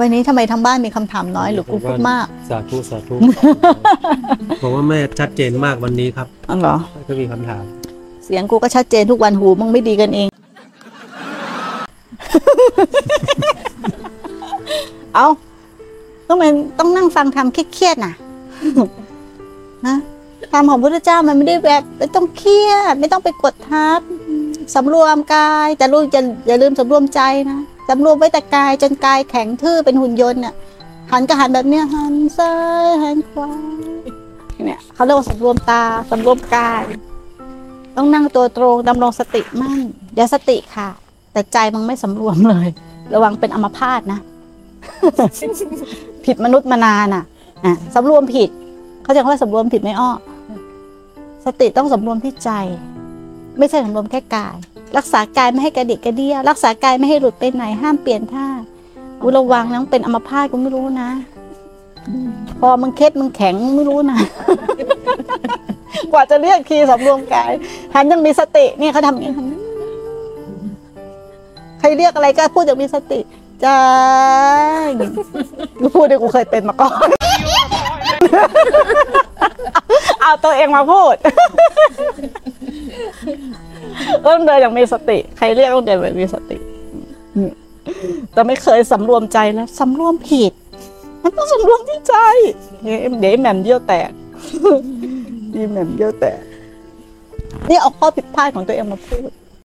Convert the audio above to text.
วันนี้ทำไมทั้งบ้านมีคำถามน้อยหรือกูพูดมาก สาธุสาธุ ผมว่าแม่ชัดเจนมากวันนี้ครับอ๋อเหรอ ก็มีคำถาม เสียงกูก็ชัดเจนทุกวันหูมึงไม่ดีกันเอง เอาต้องเป็นต้องนั่งฟังทำเครียดๆน่ะ นะธรรมของพระพุทธเจ้ามันไม่ได้แบบไม่ต้องเครียด ไม่ต้องไปกดทับสำรวมกาย แต่ลูกจะอย่าลืมสำรวมใจนะ สำรวมไว้แต่กายจนกายแข็งทื่อเป็นหุ่นยนต์น่ะหันก็หันแบบเนี้ยหันซ้ายหันขวาเนี่ยเขาเรียกว่าสำรวมตาสำรวมกาย ต้องนั่งตัวตรงดำรงสติมั่นอย่าสติค่ะ แต่ใจมันไม่สำรวมเลย ระวังเป็นอัมพาตนะ ผิดมนุษย์มานานอะอะสำรวมผิด เขาจะว่าสำรวมผิดไหมอ้อสติต้องสำรวมที่ใจ ไม่ใช่สำรวมแค่กาย รักษากายไม่ให้กระดิกกระเดี้ยรักษากายไม่ให้หลุดไปไหนห้ามเปลี่ยนท่ากูระวังนะมึงเป็นอัมพาตกูไม่รู้นะ พอมึงเค็ดมึงแข็งไม่รู้นะ กว่าจะเรียกคีสำรวมกายหันยังมีสติเนี่ยเขาทำอย่างนี้ใครเรียกอะไรก็พูดอย่างมีสติจ้ากูพูดดิกูเคยเป็นมาก่อน เอาตัวเองมาพูดต้องเดินอย่างมีสติ ใครเรียกต้องเดินแบบมีสติแต่ไม่เคยสำรวมใจแล้วสำรวมผิด มันต้องสำรวมที่ใจเดี๋ยวเดี๋ยวแหม่มเยี่ยวแตกดีแหม่มเยี่ยวแตกนี่เอาข้อผิดพลาดของตัวเองมาพูด